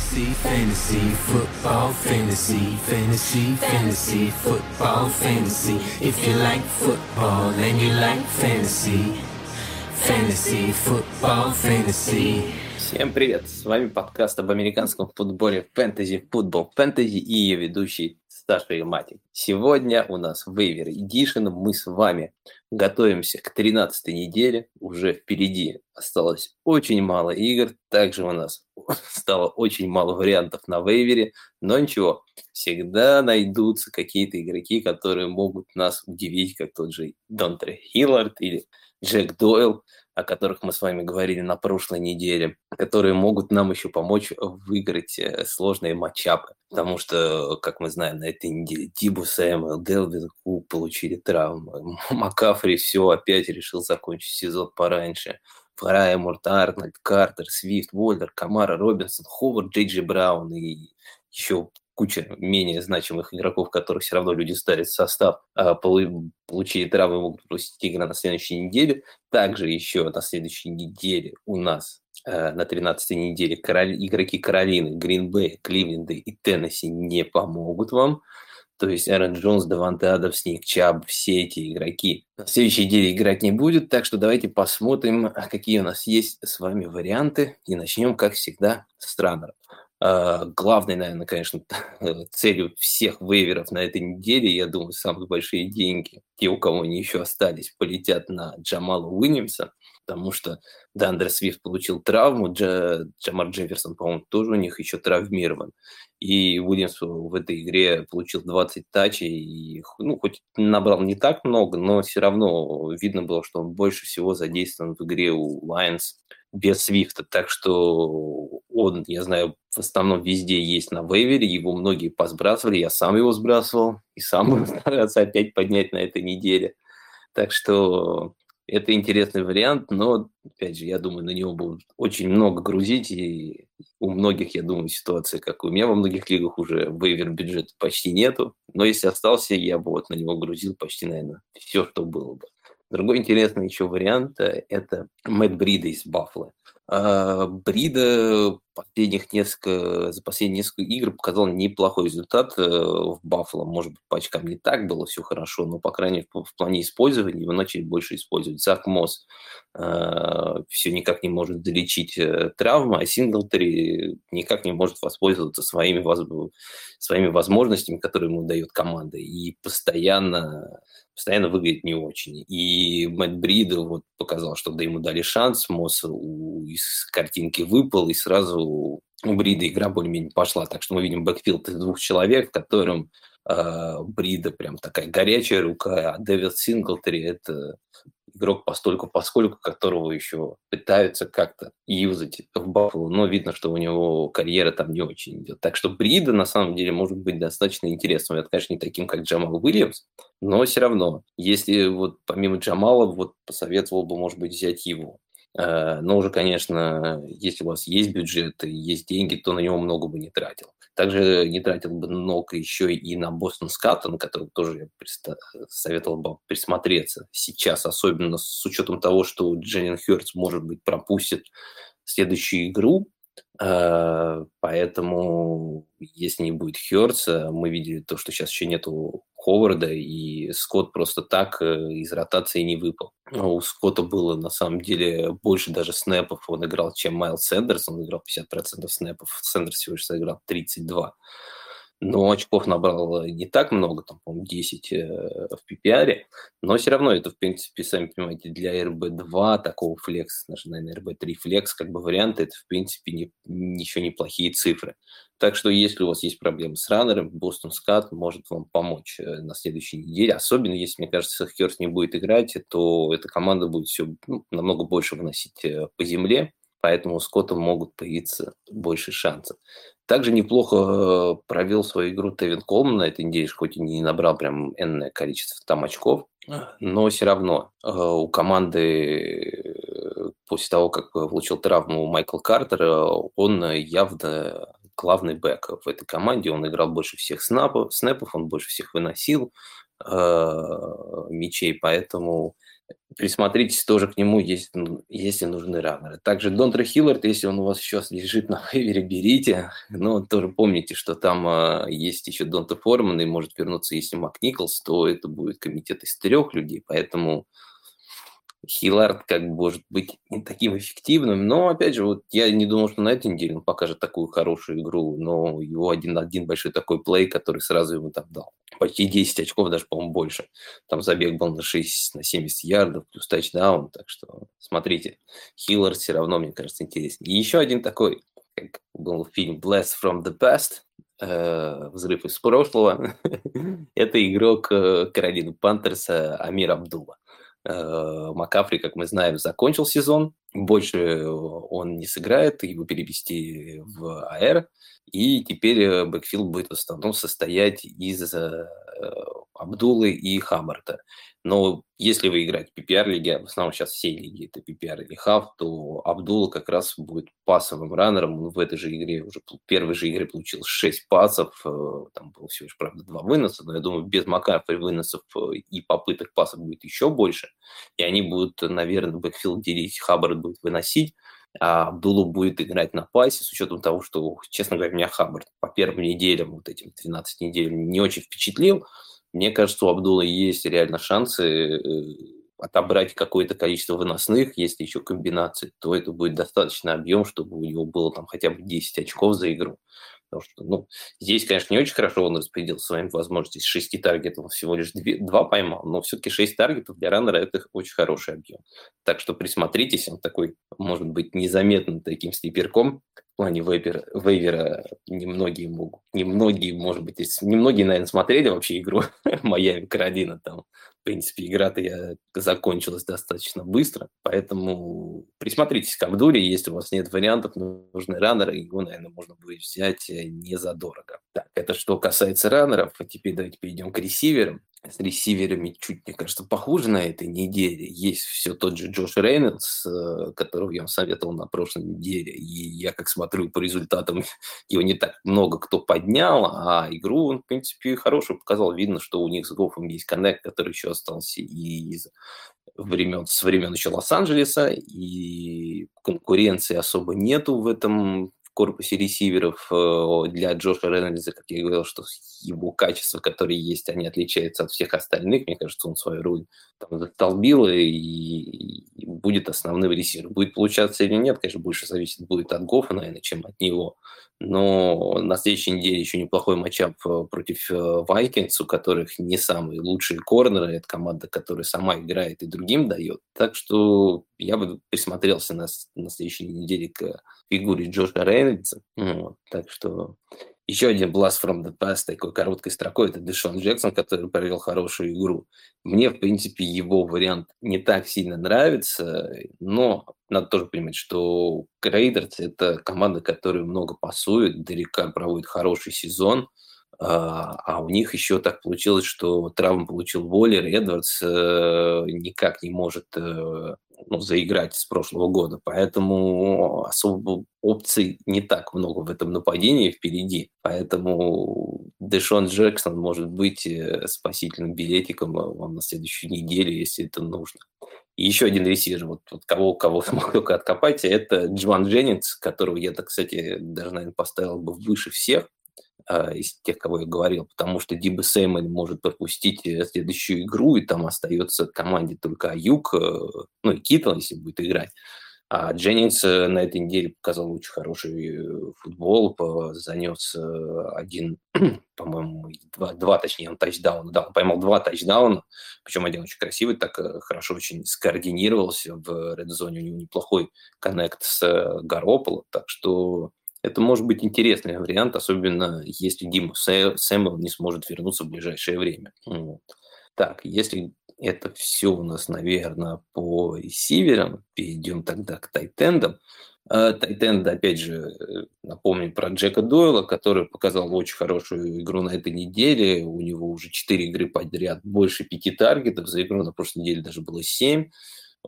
Fantasy, fantasy, football, fantasy, fantasy, fantasy, football, fantasy. If you like football and you like fantasy, fantasy, football, fantasy. Всем привет! С вами подкаст об американском футболе Fantasy Football Fantasy и ее ведущий Саша Илматик. Сегодня у нас Waiver Edition. Мы с вами готовимся к 13 неделе. Уже впереди осталось очень мало игр. Также у нас стало очень мало вариантов на вейвере. Но ничего, всегда найдутся какие-то игроки, которые могут нас удивить, как тот же Донтре Хиллард или Джек Дойл – о которых мы с вами говорили на прошлой неделе, которые могут нам еще помочь выиграть э, сложные матчапы. Потому что, как мы знаем, на этой неделе Дибу Сэмэл, Делвин Ку получили травмы. Макафри все опять решил закончить сезон пораньше. Фрай, Мурт, Арнольд, Картер, Свифт, Вольдер, Камара, Робинсон, Ховард, Джей Браун и еще куча менее значимых игроков, которых все равно люди ставят в состав, а получили травмы, могут пропустить игры на следующей неделе. Также еще на следующей неделе у нас э, на 13-й неделе игроки Каролины, Гринбэя, Кливленда и Теннесси не помогут вам. То есть Аарон Джонс, Даванте Адамс, Ник Чаб, все эти игроки на следующей неделе играть не будет. Так что давайте посмотрим, какие у нас есть с вами варианты. И начнем, как всегда, с Транера. А, главной, наверное, конечно, целью всех вейверов на этой неделе, я думаю, самые большие деньги, те, у кого они еще остались, полетят на Джамала Уильямса, потому что Дандер Свифт получил травму, Дж, Джамар Джефферсон, по-моему, тоже у них еще травмирован. И Уильямс в этой игре получил 20 тачей, и, ну, хоть набрал не так много, но все равно видно было, что он больше всего задействован в игре у Lions без Свифта. Так что он, я знаю, в основном везде есть на вейвере, его многие посбрасывали, я сам его сбрасывал и сам буду стараться опять поднять на этой неделе. Так что это интересный вариант, но, опять же, я думаю, на него будут очень много грузить, и у многих, я думаю, ситуация, как у меня во многих лигах уже вейвер бюджета почти нету, но если остался, я бы вот на него грузил почти, наверное, все, что было бы. Другой интересный еще вариант э, – это Мэтт Брида из Баффало. А, Брида последних несколько, за последние несколько игр показал неплохой результат э, в Баффало. Может быть, по очкам не так было все хорошо, но, по крайней мере, в плане использования его начали больше использовать. Зак Мосс э, все никак не может долечить э, травму, а Синглтери никак не может воспользоваться своими, своими возможностями, которые ему дает команда. И постоянно постоянно выглядит не очень. И Мэтт Брида вот показал, что да ему дали шанс, Мосс из картинки выпал, и сразу у Брида игра более-менее пошла. Так что мы видим бэкфилд из двух человек, в котором э, Брида прям такая горячая рука, а Девин Синглтери – это игрок постольку поскольку, которого еще пытаются как-то юзать в Баффало, но видно, что у него карьера там не очень идет. Так что Брида на самом деле может быть достаточно интересным. Это, конечно, не таким, как Джамал Уильямс, но все равно, если вот помимо Джамала, вот посоветовал бы, может быть, взять его. Э, но уже, конечно, если у вас есть бюджет и есть деньги, то на него много бы не тратил. Также не тратил бы много еще и на Бостон Скатта, на который тоже я советовал бы присмотреться сейчас, особенно с учетом того, что Дженнин Хёртс, может быть, пропустит следующую игру, Э, поэтому, если не будет Хёрца, мы видели то, что сейчас еще нету Ховарда, и Скотт просто так э, из ротации не выпал. Но у Скотта было, на самом деле, больше даже снэпов он играл, чем Майл Сэндерс. Он играл 50% снэпов. Сэндерс всего лишь сыграл 32 но очков набрал не так много, там, по-моему, 10 э, в PPR, но все равно это, в принципе, сами понимаете, для RB2 такого флекс, даже, наверное, RB3 флекс, как бы варианты, это, в принципе, не, еще неплохие цифры. Так что, если у вас есть проблемы с раннером, Бостон Скат может вам помочь э, на следующей неделе, особенно если, мне кажется, Херст не будет играть, то эта команда будет все ну, намного больше выносить э, по земле, поэтому у Скотта могут появиться больше шансов. Также неплохо э, провел свою игру Тевин Колман на этой неделе, хоть и не набрал прям энное количество там очков, но все равно э, у команды э, после того, как получил травму Майкл Картер, он явно главный бэк в этой команде. Он играл больше всех снапов, снэпов, он больше всех выносил мячей, поэтому присмотритесь тоже к нему, если, ну, если нужны раннеры. Также Донтра Хиллард, если он у вас еще лежит на вейвере, берите. Но тоже помните, что там э, есть еще Донта Форман, и может вернуться, если Мак Николс, то это будет комитет из трех людей, поэтому Хиллард как бы может быть не таким эффективным, но, опять же, вот я не думал, что на этой неделе он покажет такую хорошую игру, но его один один большой такой плей, который сразу ему там дал. Почти 10 очков, даже, по-моему, больше. Там забег был на 6, на 70 ярдов, плюс тачдаун, так что смотрите. Хиллард все равно, мне кажется, интереснее. И еще один такой, как был фильм Blast from the Past, э, взрыв из прошлого. Это игрок э, Каролины Пантерса Амир Абдула. Э, Макафри, как мы знаем, закончил сезон, больше он не сыграет, его перевести в АР, и теперь э, бэкфилд будет в основном состоять из э, Абдулы и Хаббарда. Но если вы играете PPR-лиги, в основном сейчас все лиги это PPR или Half, то Абдул как раз будет пасовым раннером. Он в этой же игре, уже в первой же игре получил 6 пасов, э, там было всего лишь, правда, 2 выноса, но я думаю, без Макафри выносов э, и попыток пасов будет еще больше. И они будут, наверное, бэкфилд делить, Хаббард будет выносить, а Абдулу будет играть на пасе, с учетом того, что, честно говоря, меня Хаббард по первым неделям, вот этим 12 недель, не очень впечатлил. Мне кажется, у Абдула есть реально шансы э, отобрать какое-то количество выносных, если еще комбинации, то это будет достаточно объем, чтобы у него было там хотя бы 10 очков за игру. Потому что, ну, здесь, конечно, не очень хорошо он распределил своими возможностями. С 6 таргетов всего лишь 2, 2 поймал, но все-таки 6 таргетов для раннера – это очень хороший объем. Так что присмотритесь, он такой, может быть, незаметным таким слиперком, плане вейвера, вейвера немногие могут, немногие, может быть, немногие, наверное, смотрели вообще игру Майами Каролина. Там, в принципе, игра-то я закончилась достаточно быстро, поэтому присмотритесь к Абдуре, если у вас нет вариантов, нужны раннеры, его, наверное, можно будет взять э, не задорого. Так, это что касается раннеров, а теперь давайте перейдем к ресиверам с ресиверами чуть, мне кажется, похуже на этой неделе. Есть все тот же Джош Рейнольдс, э, которого я вам советовал на прошлой неделе. И я как смотрю по результатам, его не так много кто поднял, а игру он, в принципе, хорошую показал. Видно, что у них с Гофом есть коннект, который еще остался и из времен, с времен еще Лос-Анджелеса, и конкуренции особо нету в этом корпусе ресиверов э, для Джоша Рейнольдса, как я говорил, что его качества, которые есть, они отличаются от всех остальных. Мне кажется, он свою роль там застолбил и, и будет основным ресивером. Будет получаться или нет, конечно, больше зависит будет от Гофа, наверное, чем от него. Но на следующей неделе еще неплохой матчап э, против Вайкингс, э, у которых не самые лучшие корнеры. Это команда, которая сама играет и другим дает. Так что я бы присмотрелся на, на следующей неделе к фигуре Джоша Рейнольдса. Вот. Так что еще один blast from the past такой короткой строкой, это Дэшон Джексон, который провел хорошую игру. Мне, в принципе, его вариант не так сильно нравится, но надо тоже понимать, что Рейдерс – это команда, которая много пасует, далеко проводит хороший сезон, а, а у них еще так получилось, что травму получил Воллер, Эдвардс э, никак не может э, ну, заиграть с прошлого года, поэтому особо опций не так много в этом нападении впереди, поэтому Дэшон Джексон может быть э, спасительным билетиком вам на следующую неделю, если это нужно. И еще один ресивер, вот, вот кого, кого смог только откопать, это Джван Дженнингс, которого я, так, кстати, даже, наверное, поставил бы выше всех, из тех, кого я говорил, потому что Диба Сеймон может пропустить э, следующую игру, и там остается команде только Аюк, э, ну и Китл, если будет играть. А Дженнингс э, на этой неделе показал очень хороший футбол, занес один, по-моему, два, два, точнее, он тачдаун, да, он поймал два тачдауна, причем один очень красивый, так хорошо очень скоординировался в редзоне, у него неплохой коннект с Гарополо, так что это может быть интересный вариант, особенно если Дима Сэмэл не сможет вернуться в ближайшее время. Вот. Так, если это все у нас, наверное, по ресиверам, перейдем тогда к тайтендам. А, Тайтенда, опять же, напомню про Джека Дойла, который показал очень хорошую игру на этой неделе. У него уже 4 игры подряд, больше 5 таргетов. За игру на прошлой неделе даже было 7.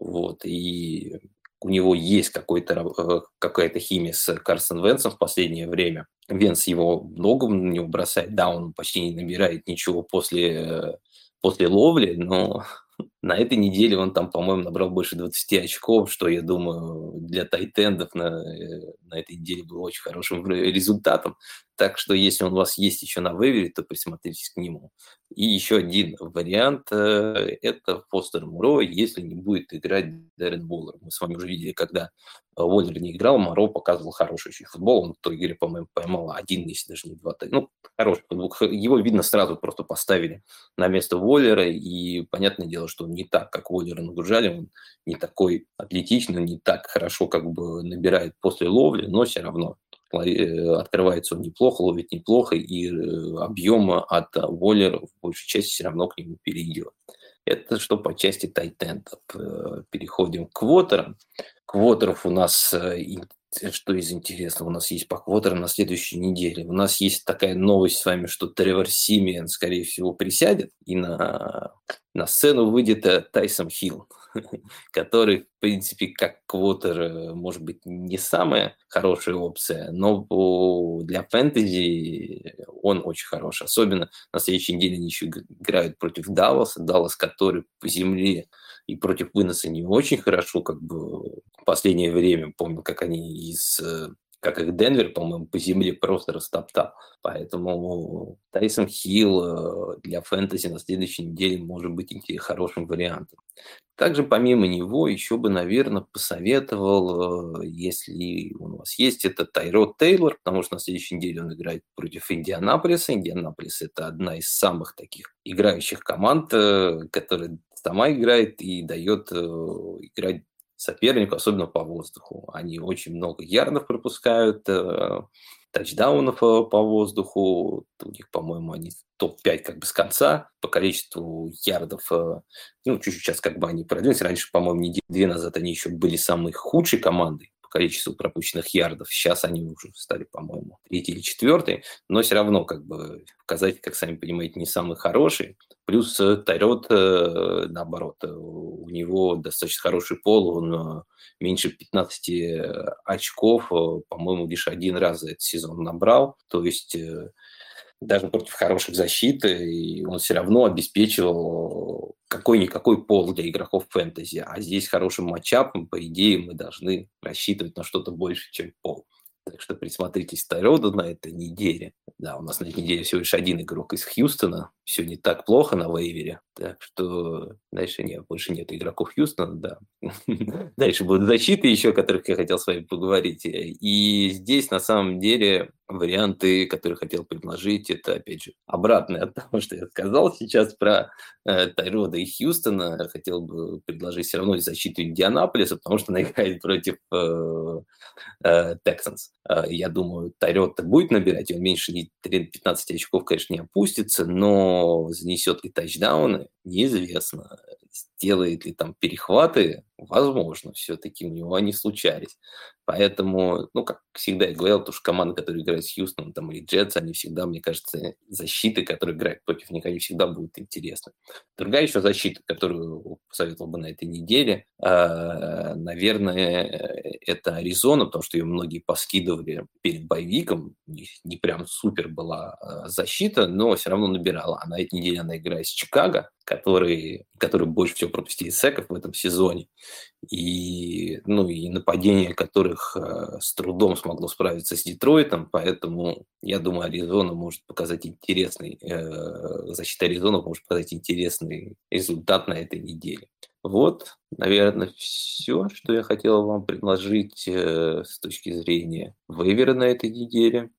Вот, и у него есть какой-то, э, какая-то химия с Карсон Венсом в последнее время. Венс его много на него бросает, да, он почти не набирает ничего после, после ловли, но На этой неделе он там, по-моему, набрал больше 20 очков, что, я думаю, для тайтендов на, э, на этой неделе было очень хорошим результатом. Так что, если он у вас есть еще на вейвере, то присмотритесь к нему. И еще один вариант э, – это Фостер Муро, если не будет играть Дэрен Боллер. Мы с вами уже видели, когда Уоллер не играл, Моро показывал хороший очень футбол. Он в той игре, по-моему, поймал один, если даже не два. Ну, хороший футбол. Его, видно, сразу просто поставили на место Уоллера. И понятное дело, что не так, как Уоллера нагружали. Он не такой атлетичный, не так хорошо как бы набирает после ловли, но все равно Э, открывается он неплохо, ловит неплохо, и э, объем от Воллера в большей части все равно к нему перейдет. Это что по части тайтентов. Э, переходим к квотерам. Квотеров у нас, что из интересного у нас есть по квотерам на следующей неделе. У нас есть такая новость с вами, что Тревор Симиан, скорее всего, присядет, и на, на сцену выйдет Тайсон Хилл. который, в принципе, как квотер, э, может быть, не самая хорошая опция, но для фэнтези он очень хороший. Особенно на следующей неделе они еще играют против Далласа. Даллас, который по земле и против выноса не очень хорошо, как бы в последнее время, помню, как они из э, как их Денвер, по-моему, по земле просто растоптал. Поэтому Тайсон Хилл э, для фэнтези на следующей неделе может быть хорошим вариантом. Также помимо него еще бы, наверное, посоветовал, э, если у вас есть, это Тайрод Тейлор, потому что на следующей неделе он играет против Индианаполиса. Индианаполис – это одна из самых таких играющих команд, которая сама играет и дает играть сопернику, особенно по воздуху. Они очень много ярдов пропускают, э, тачдаунов э, по воздуху. У них, по-моему, они топ-5 как бы с конца по количеству ярдов. Э, ну, чуть-чуть сейчас как бы они продвинулись. Раньше, по-моему, недели две назад они еще были самой худшей командой количеству пропущенных ярдов. Сейчас они уже стали, по-моему, третий или четвертый, но все равно, как бы, показатель, как сами понимаете, не самый хороший. Плюс э, Тайрот, э, наоборот, э, у него достаточно хороший пол, он меньше 15 очков, по-моему, лишь один раз за этот сезон набрал. То есть даже против хороших защит, и он все равно обеспечивал какой-никакой пол для игроков фэнтези. А здесь хорошим матчапом, по идее, мы должны рассчитывать на что-то больше, чем пол. Так что присмотритесь Тайроду на этой неделе. Да, у нас на этой неделе всего лишь один игрок из Хьюстона. Все не так плохо на вейвере. Так что дальше нет, больше нет игроков Хьюстона, да. Дальше будут защиты еще, о которых я хотел с вами поговорить. И здесь на самом деле варианты, которые хотел предложить, это, опять же, обратное от того, что я сказал сейчас про э, Тайрода и Хьюстона. Хотел бы предложить все равно защиту Индианаполиса, потому что она играет против э, э, Texans. Э, я думаю, Тайрод будет набирать, он меньше 15 очков, конечно, не опустится, но занесет ли тачдауны, неизвестно. Сделает ли там перехваты, возможно, все-таки у него они случались. Поэтому, ну, как всегда я говорил, то, что команды, которые играют с Хьюстоном там, или Джетс, они всегда, мне кажется, защиты, которые играют против них, они всегда будут интересны. Другая еще защита, которую посоветовал бы на этой неделе, э, наверное, это Аризона, потому что ее многие поскидывали перед боевиком. Не, прям супер была э, защита, но все равно набирала. А на этой неделе она играет с Чикаго, который, который больше всего пропустили секов в этом сезоне и, ну, и нападение которых э, с трудом смогло справиться с Детройтом, поэтому я думаю, Аризона может показать интересный, э, защита Аризона может показать интересный результат на этой неделе. Вот, наверное, все, что я хотел вам предложить э, с точки зрения вейвера на этой неделе.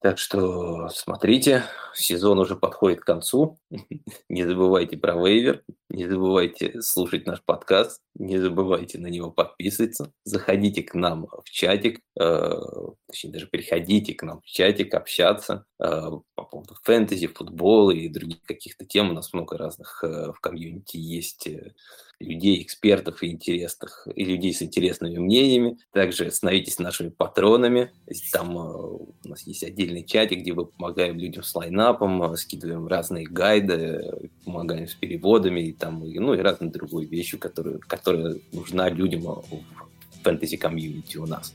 Так что смотрите, сезон уже подходит к концу. Не забывайте про вейвер, не забывайте слушать наш подкаст, не забывайте на него подписываться. Заходите к нам в чатик, э, точнее даже переходите к нам в чатик, общаться э, по поводу фэнтези, футбола и других каких-то тем. У нас много разных э, в комьюнити есть людей, экспертов и интересных, и людей с интересными мнениями. Также становитесь нашими патронами. Там э, у нас есть отдельный чатик, где мы помогаем людям с лайнапом, э, скидываем разные гайды, помогаем с переводами и там, ну и разные другие вещи, которые, которые нужна людям в фэнтези комьюнити у нас.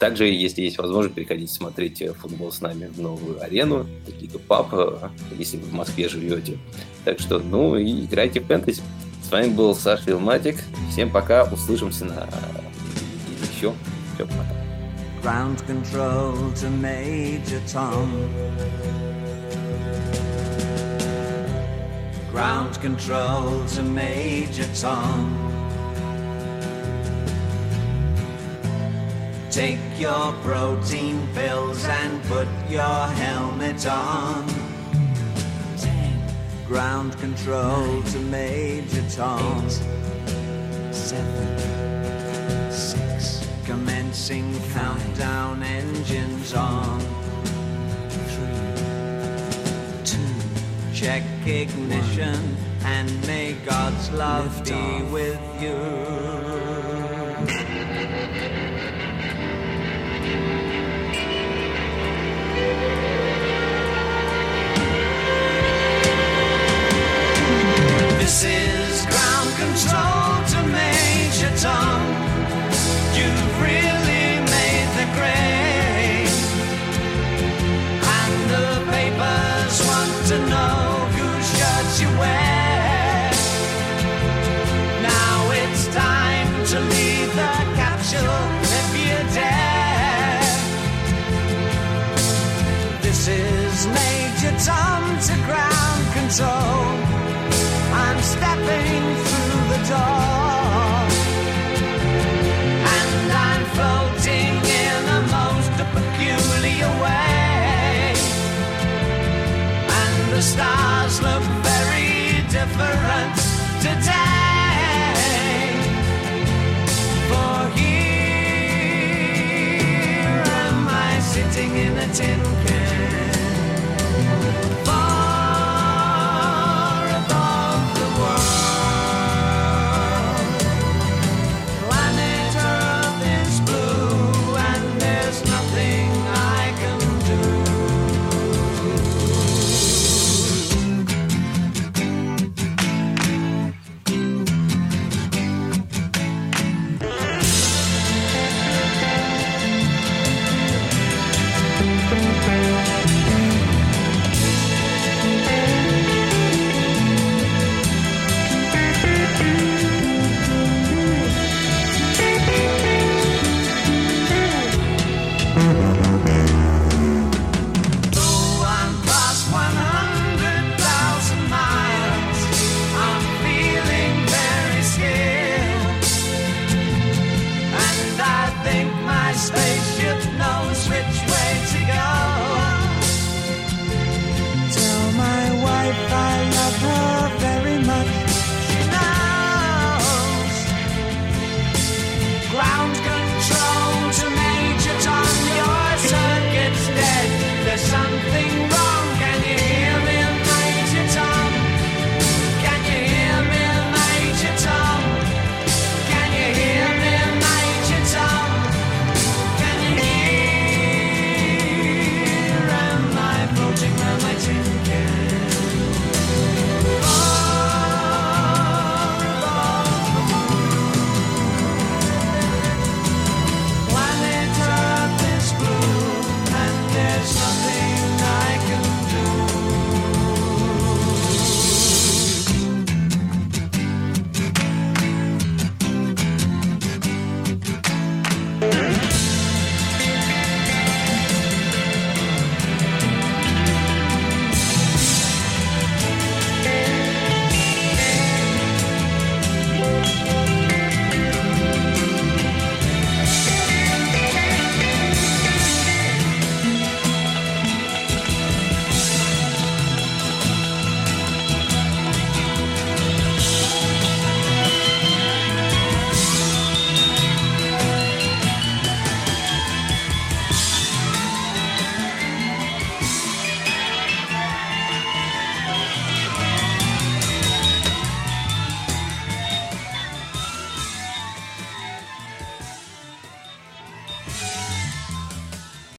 Также, если есть возможность, приходите смотреть футбол с нами в новую арену, Лига Пап, если вы в Москве живете. Так что, ну и играйте в фэнтези. С вами был Саша Вилматик. Всем пока, услышимся на еще. Все, пока. Ground control to Major Tom. Ground control to Major Tom. Take your protein pills and put your helmet on. Ground control to Major Tom. Eight. Seven. Six. Commencing countdown engines on. Check ignition and may God's love Lift be off. with you. This is ground control ground control stepping through the door.